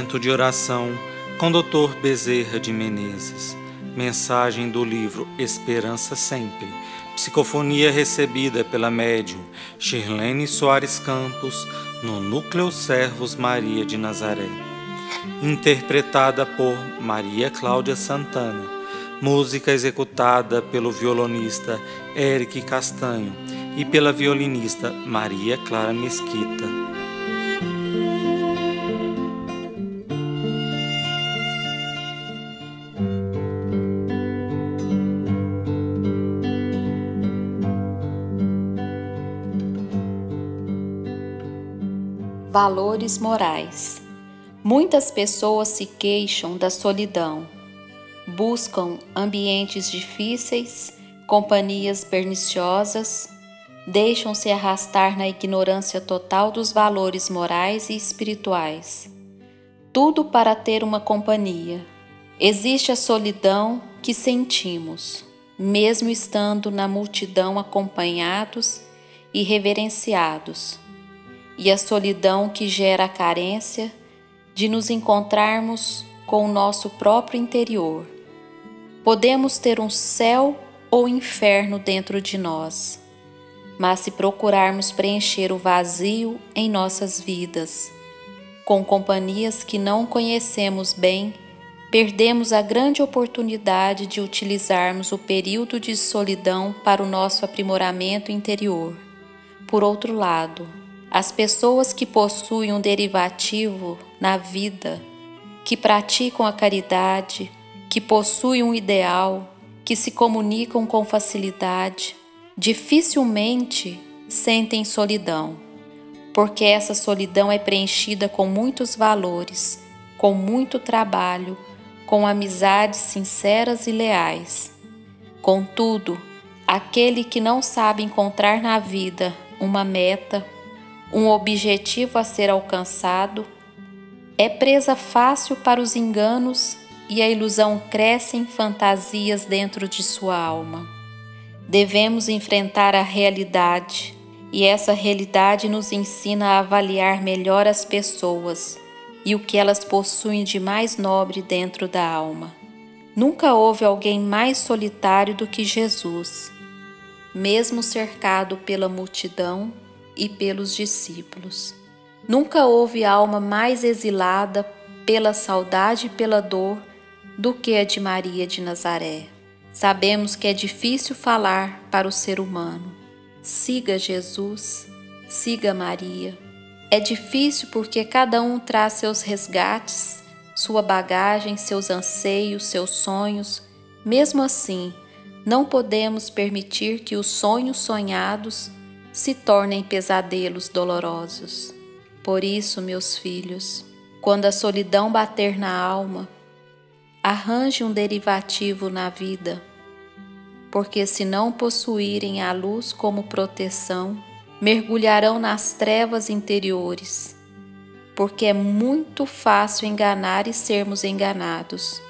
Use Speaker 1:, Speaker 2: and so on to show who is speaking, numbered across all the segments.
Speaker 1: Momento de oração com Dr. Bezerra de Menezes. Mensagem do livro Esperança Sempre. Psicofonia recebida pela médium Shirlene Soares Campos no Núcleo Servos Maria de Nazaré. Interpretada por Maria Cláudia Santana. Música executada pelo violonista Eric Castanho e pela violinista Maria Clara Mesquita.
Speaker 2: Valores morais. Muitas pessoas se queixam da solidão, buscam ambientes difíceis, companhias perniciosas, deixam-se arrastar na ignorância total dos valores morais e espirituais. Tudo para ter uma companhia. Existe a solidão que sentimos, mesmo estando na multidão acompanhados e reverenciados e a solidão que gera a carência de nos encontrarmos com o nosso próprio interior. Podemos ter um céu ou inferno dentro de nós, mas se procurarmos preencher o vazio em nossas vidas, com companhias que não conhecemos bem, perdemos a grande oportunidade de utilizarmos o período de solidão para o nosso aprimoramento interior. Por outro lado, as pessoas que possuem um derivativo na vida, que praticam a caridade, que possuem um ideal, que se comunicam com facilidade, dificilmente sentem solidão, porque essa solidão é preenchida com muitos valores, com muito trabalho, com amizades sinceras e leais. Contudo, aquele que não sabe encontrar na vida uma meta, um objetivo a ser alcançado, é presa fácil para os enganos e a ilusão cresce em fantasias dentro de sua alma. Devemos enfrentar a realidade e essa realidade nos ensina a avaliar melhor as pessoas e o que elas possuem de mais nobre dentro da alma. Nunca houve alguém mais solitário do que Jesus. Mesmo cercado pela multidão, e pelos discípulos. Nunca houve alma mais exilada pela saudade e pela dor do que a de Maria de Nazaré. Sabemos que é difícil falar para o ser humano. Siga Jesus, siga Maria. É difícil porque cada um traz seus resgates, sua bagagem, seus anseios, seus sonhos. Mesmo assim, não podemos permitir que os sonhos sonhados se tornem pesadelos dolorosos. Por isso, meus filhos, quando a solidão bater na alma, arranje um derivativo na vida, porque se não possuírem a luz como proteção, mergulharão nas trevas interiores, porque é muito fácil enganar e sermos enganados.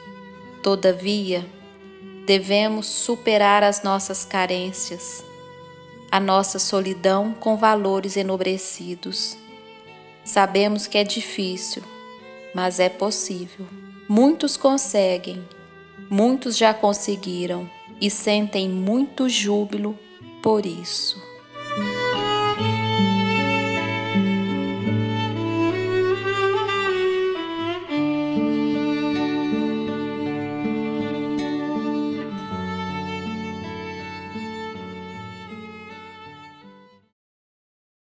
Speaker 2: Todavia, devemos superar as nossas carências a nossa solidão com valores enobrecidos. Sabemos que é difícil, mas é possível. Muitos conseguem, muitos já conseguiram e sentem muito júbilo por isso.